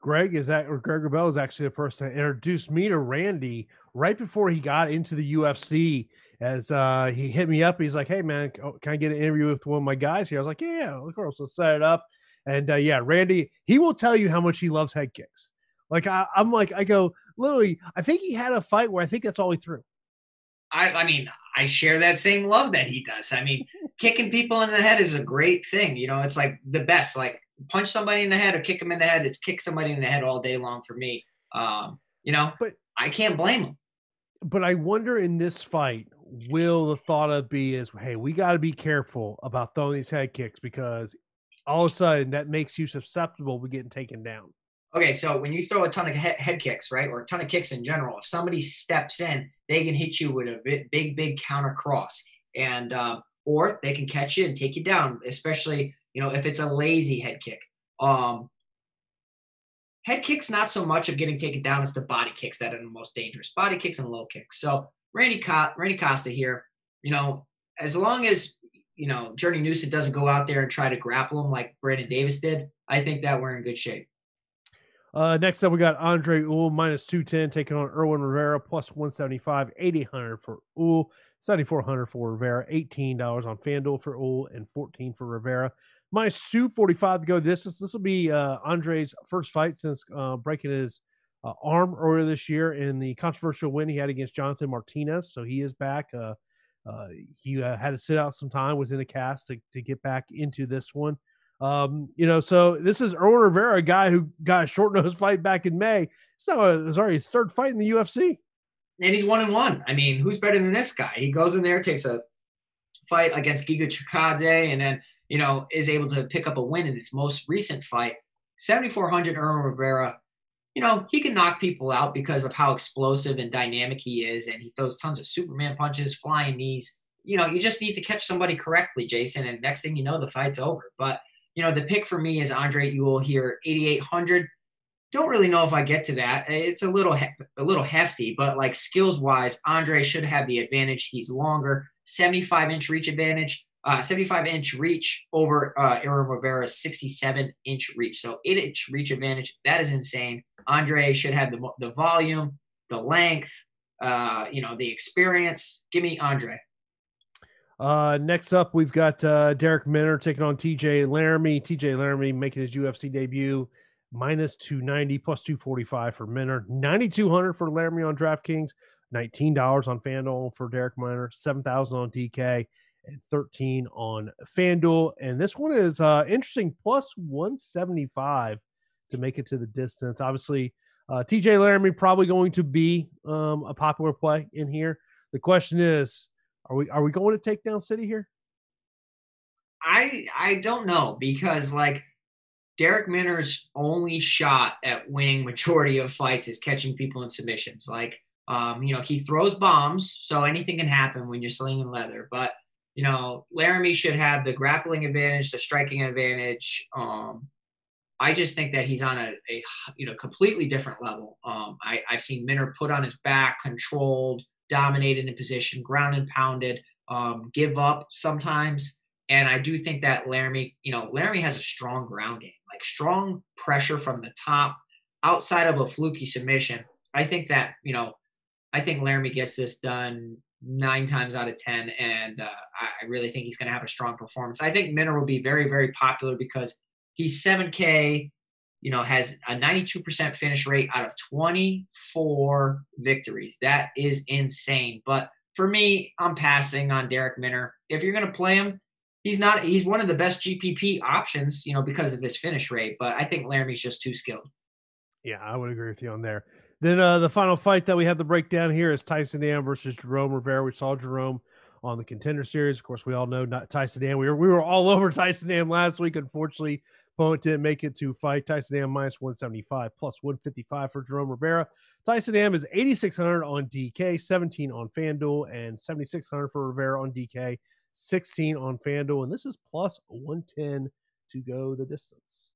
Greg is that, or Greg Rebel is actually the person that introduced me to Randy right before he got into the UFC. As uh, he hit me up, he's like, "Hey man, can I get an interview with one of my guys here?" I was like, "Yeah, of course, let's set it up." And uh, yeah, Randy, he will tell you how much he loves head kicks. Like I, I'm like, I go, literally, I think he had a fight where I think that's all he threw. I, I mean, I share that same love that he does. I mean, kicking people in the head is a great thing. You know, it's like the best. Like punch somebody in the head or kick them in the head. It's kick somebody in the head all day long for me. Um, you know, but I can't blame him. But I wonder in this fight, will the thought of be is, hey, we got to be careful about throwing these head kicks because all of a sudden that makes you susceptible to getting taken down. Okay, so when you throw a ton of head kicks, right, or a ton of kicks in general, if somebody steps in, they can hit you with a big, big counter cross, and uh, or they can catch you and take you down. Especially, you know, if it's a lazy head kick. Um, head kicks not so much of getting taken down as the body kicks that are the most dangerous. Body kicks and low kicks. So Randy, Co- Randy Costa here, you know, as long as you know Journey Newson doesn't go out there and try to grapple him like Brandon Davis did, I think that we're in good shape. Uh, next up, we got Andre Ewell minus 210 taking on Irwin Rivera plus 175, 8,800 for Ewell, 7,400 for Rivera, $18 on FanDuel for Ewell, and 14 for Rivera. Minus 245 to go distance. This will be uh, Andre's first fight since uh, breaking his uh, arm earlier this year in the controversial win he had against Jonathan Martinez. So he is back. Uh, uh, he uh, had to sit out some time, was in a cast to, to get back into this one. Um, you know, so this is Irwin Rivera, a guy who got a short nose fight back in May. So sorry, his third fight in the UFC. And he's one and one. I mean, who's better than this guy? He goes in there, takes a fight against Giga Chikadze, and then, you know, is able to pick up a win in his most recent fight. 7,400 Irwin Rivera, you know, he can knock people out because of how explosive and dynamic he is. And he throws tons of Superman punches, flying knees. You know, you just need to catch somebody correctly, Jason. And next thing you know, the fight's over. But, you know, the pick for me is Andre Ewell here, 8,800 don't really know if I get to that. It's a little a little hefty, but like skills wise, Andre should have the advantage. He's longer, 75 inch reach advantage, uh, 75 inch reach over uh, Irwin Rivera's 67 inch reach. So eight inch reach advantage. That is insane. Andre should have the the volume, the length, uh, you know, the experience. Give me Andre. Uh, next up, we've got uh, Darrick Minner taking on TJ Laramie. TJ Laramie making his UFC debut minus 290 plus 245 for Minner, 9200 for Laramie on DraftKings, $19 on FanDuel for Darrick Minner, 7000 on DK, and 13 on FanDuel. And this one is uh, interesting, plus 175 to make it to the distance. Obviously, uh, TJ Laramie probably going to be um, a popular play in here. The question is, are we are we going to Takedown City here? I I don't know because like Darrick Minner's only shot at winning majority of fights is catching people in submissions. Like, um, you know, he throws bombs, so anything can happen when you're slinging leather. But you know, Laramie should have the grappling advantage, the striking advantage. Um, I just think that he's on a, a you know completely different level. Um, I, I've seen Minner put on his back, controlled, dominated in position, ground and pounded, um, give up sometimes. And I do think that Laramie, you know, Laramie has a strong ground game, like strong pressure from the top outside of a fluky submission. I think that, you know, I think Laramie gets this done nine times out of 10. And uh, I really think he's going to have a strong performance. I think Minner will be very, very popular because he's 7K, you know, has a 92% finish rate out of 24 victories. That is insane. But for me, I'm passing on Darrick Minner. If you're going to play him, he's not he's one of the best GPP options, you know, because of his finish rate. But I think Laramie's just too skilled. Yeah, I would agree with you on there. Then uh, the final fight that we have to break down here is Tyson Nam versus Jerome Rivera. We saw Jerome on the contender series. Of course, we all know not Tyson Nam. We were we were all over Tyson Nam last week. Unfortunately, opponent didn't make it to fight. Tyson Nam minus 175 plus 155 for Jerome Rivera. Tyson Nam is 8,600 on DK, 17 on FanDuel, and 7,600 for Rivera on DK. 16 on FanDuel, and this is plus 110 to go the distance.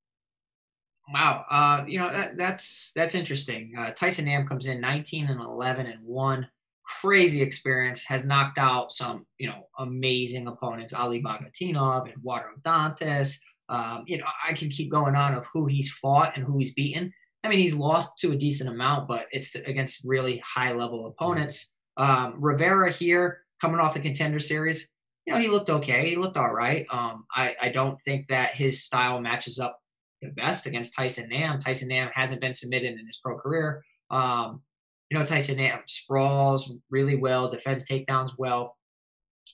Wow, uh, you know that, that's that's interesting. Uh, Tyson Nam comes in 19 and 11 and one, crazy experience. Has knocked out some you know amazing opponents, Ali Bagautinov, Eduardo Dantas. Um, you know I can keep going on of who he's fought and who he's beaten. I mean he's lost to a decent amount, but it's against really high level opponents. Um, Rivera here coming off the contender series, you know, he looked okay. He looked all right. Um, I, I don't think that his style matches up the best against Tyson Nam. Tyson Nam hasn't been submitted in his pro career. Um, you know, Tyson Nam sprawls really well, defends takedowns well.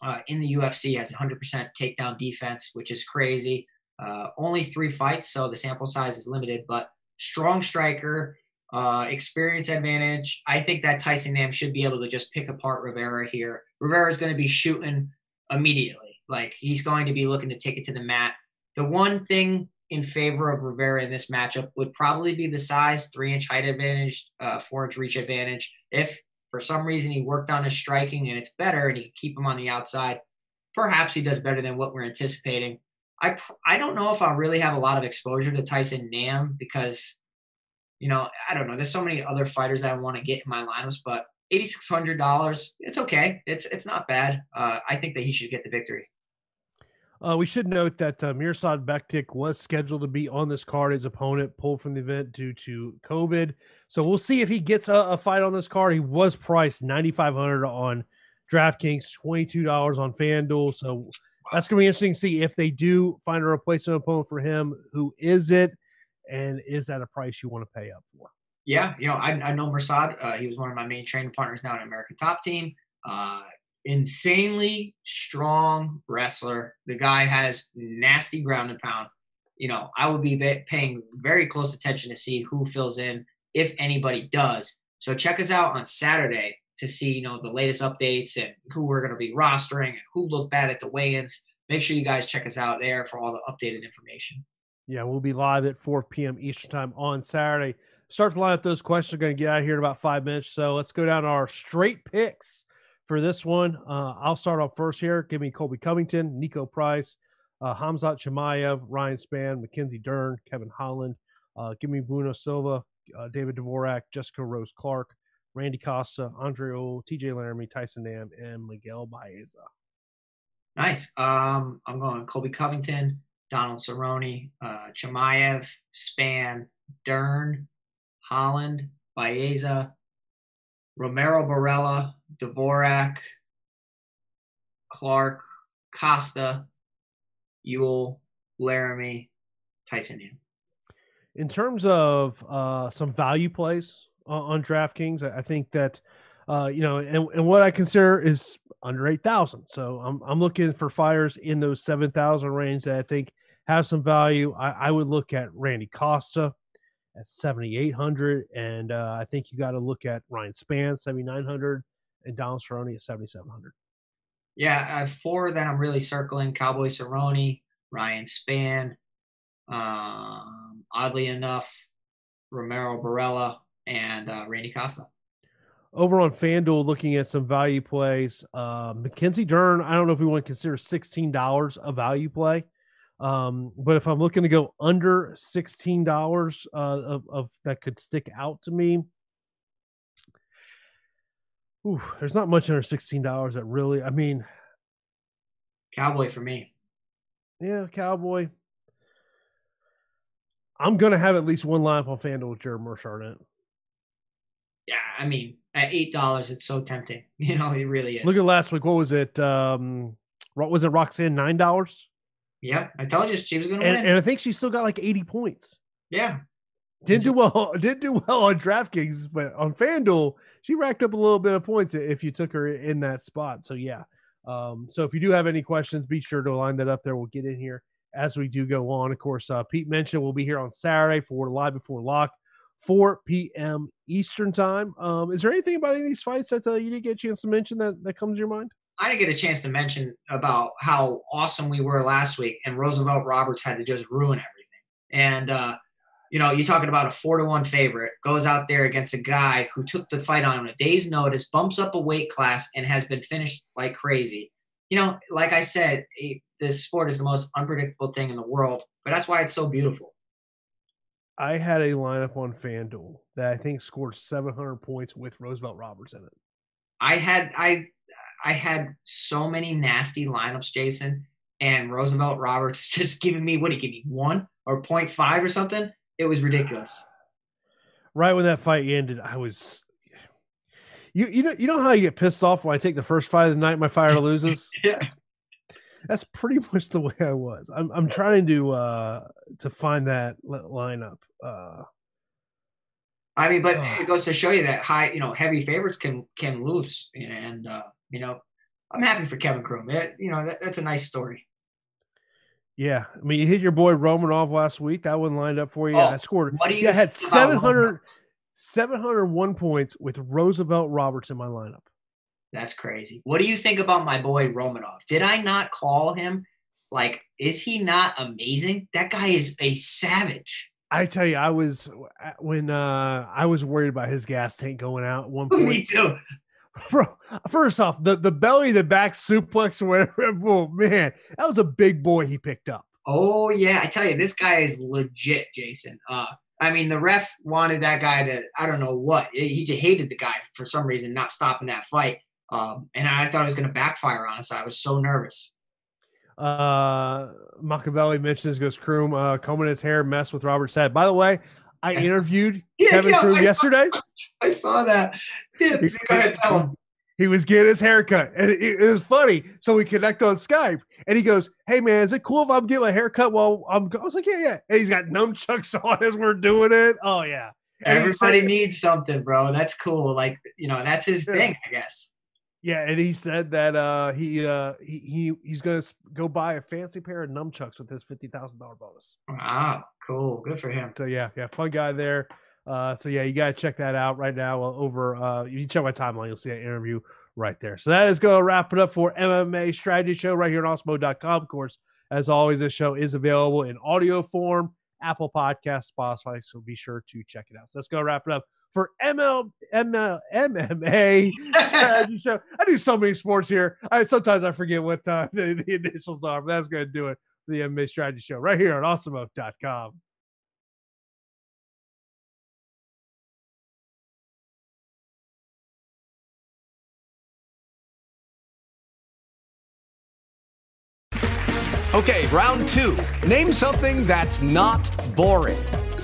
Uh, in the UFC, has 100% takedown defense, which is crazy. Uh, only three fights, so the sample size is limited, but strong striker, uh, experience advantage. I think that Tyson Nam should be able to just pick apart Rivera here. Rivera is going to be shooting immediately. Like he's going to be looking to take it to the mat. The one thing in favor of Rivera in this matchup would probably be the size, three inch height advantage, uh, four inch reach advantage. If for some reason he worked on his striking and it's better and he keep him on the outside, perhaps he does better than what we're anticipating. I I don't know if I'll really have a lot of exposure to Tyson Nam because, you know, I don't know. There's so many other fighters I want to get in my lineups, but eighty six hundred dollars. It's okay. It's it's not bad. Uh, I think that he should get the victory. Uh, we should note that uh, Mirsad Bektic was scheduled to be on this card. His opponent pulled from the event due to COVID. So we'll see if he gets a, a fight on this card. He was priced ninety five hundred on DraftKings, twenty two dollars on FanDuel. So that's gonna be interesting to see if they do find a replacement opponent for him. Who is it, and is that a price you want to pay up for? yeah, you know, I, I know Mirsad. Uh, he was one of my main training partners now in American Top Team. Uh, insanely strong wrestler. The guy has nasty ground and pound. You know, I would be paying very close attention to see who fills in, if anybody does. So check us out on Saturday to see, you know, the latest updates and who we're going to be rostering and who looked bad at the weigh-ins. Make sure you guys check us out there for all the updated information. Yeah, we'll be live at 4 p.m. Eastern time on Saturday. Start to line up those questions. We're going to get out of here in about five minutes. So let's go down our straight picks for this one. Uh, I'll start off first here. Give me Colby Covington, Niko Price, uh, Khamzat Chimaev, Ryan Spann, Mackenzie Dern, Kevin Holland. Uh, give me Bueno Silva, uh, David Dvorak, Jessica Rose Clark, Randy Costa, Andre O, TJ Laramie, Tyson Nam, and Miguel Baeza. Nice. Um, I'm going Colby Covington, Donald Cerrone, uh, Chimaev, Spann, Dern, Holland, Baeza, Romero Borella, Dvorak, Clark, Costa, Ewell, Laramie, Tyson. In terms of uh, some value plays on, DraftKings, I, I think that uh, you know, and, and what I consider is under eight thousand. So I'm I'm looking for fires in those seven thousand range that I think have some value. I, I would look at Randy Costa at seventy eight hundred, and uh, I think you got to look at Ryan nine hundred, and Donald Cerrone at seventy seven hundred. Yeah, I have four that I'm really circling: Cowboy Cerrone, Ryan Spann, um, oddly enough, Romero Borella, and uh, Randy Costa. Over on FanDuel, looking at some value plays, uh, Mackenzie Dern. I don't know if we want to consider sixteen dollars a value play, um, but if I'm looking to go under sixteen dollars uh, of, of that could stick out to me. Ooh, there's not much under sixteen dollars that really. I mean, Cowboy for me. Yeah, Cowboy. I'm gonna have at least one lineup on FanDuel with Jared Mercer in it. Yeah, I mean, at eight dollars, it's so tempting. You know, it really is. Look at last week. What was it? Um, what was it? Roxanne nine dollars. Yep, I told you she was gonna win. And I think she still got like eighty points. Yeah, didn't do well. Didn't do well on DraftKings, but on FanDuel, she racked up a little bit of points if you took her in that spot. So yeah. Um, so if you do have any questions, be sure to line that up there. We'll get in here as we do go on. Of course, uh, Pete mentioned we'll be here on Saturday for live before lock, 4 p.m. Eastern time. Um, is there anything about any of these fights that uh, you didn't get a chance to mention that, that comes to your mind? I didn't get a chance to mention about how awesome we were last week, and Roosevelt Roberts had to just ruin everything. And uh, you know, you're talking about a four to one favorite goes out there against a guy who took the fight on a day's notice, bumps up a weight class, and has been finished like crazy. You know, like I said, this sport is the most unpredictable thing in the world, but that's why it's so beautiful. I had a lineup on FanDuel that I think scored 700 points with Roosevelt Roberts in it. I had I I had so many nasty lineups, Jason, and Roosevelt Roberts just giving me what he gave me one or 0.5 or something. It was ridiculous. Right when that fight ended, I was you you know you know how I get pissed off when I take the first fight of the night my fighter loses? yeah. That's, that's pretty much the way I was. I'm I'm trying to uh to find that lineup. Uh I mean, but uh, it goes to show you that high, you know, heavy favorites can can lose, and uh, you know, I'm happy for Kevin. It, you know, that, that's a nice story. Yeah, I mean, you hit your boy Romanov last week. That one lined up for you. Oh, I scored. What do you? Yeah, I had 700, 701 points with Roosevelt Roberts in my lineup. That's crazy. What do you think about my boy Romanov? Did I not call him? Like, is he not amazing? That guy is a savage. I tell you, I was when uh I was worried about his gas tank going out at one point. Me too. Bro, first off, the, the belly, the back suplex, or whatever. Oh, man, that was a big boy he picked up. Oh yeah, I tell you, this guy is legit, Jason. Uh, I mean, the ref wanted that guy to, I don't know what. He just hated the guy for some reason, not stopping that fight. Um, and I thought it was going to backfire on us. I was so nervous. Uh, Machiavelli mentions goes Croom uh, combing his hair, mess with Robert's head. By the way, I interviewed yeah, Kevin yeah, Croom I yesterday. Saw, I saw that. Yeah, go ahead, tell him. He was getting his haircut, and it, it, was funny. So we connect on Skype, and he goes, "Hey man, is it cool if I'm getting my haircut while I'm?" I was like, "Yeah, yeah." And he's got nunchucks on as we're doing it. Oh yeah. And Everybody needs something, bro. That's cool. Like you know, that's his yeah. thing, I guess. Yeah, and he said that uh, he uh, he, he he's gonna go buy a fancy pair of nunchucks with his fifty thousand dollar bonus. Ah, cool, good for him. So yeah, yeah, fun guy there. Uh, so yeah, you gotta check that out right now. Over, uh, you check my timeline, you'll see that interview right there. So that is going to wrap it up for MMA Strategy Show right here on Awesemo.com. Of course, as always, this show is available in audio form Apple Podcast, Spotify. So be sure to check it out. So let's go wrap it up for ML, ML MMA strategy show. I do so many sports here. I sometimes I forget what uh, the, the initials are, but that's going to do it for the MMA strategy show right here on awesemo.com. Okay, round two. Name something that's not boring.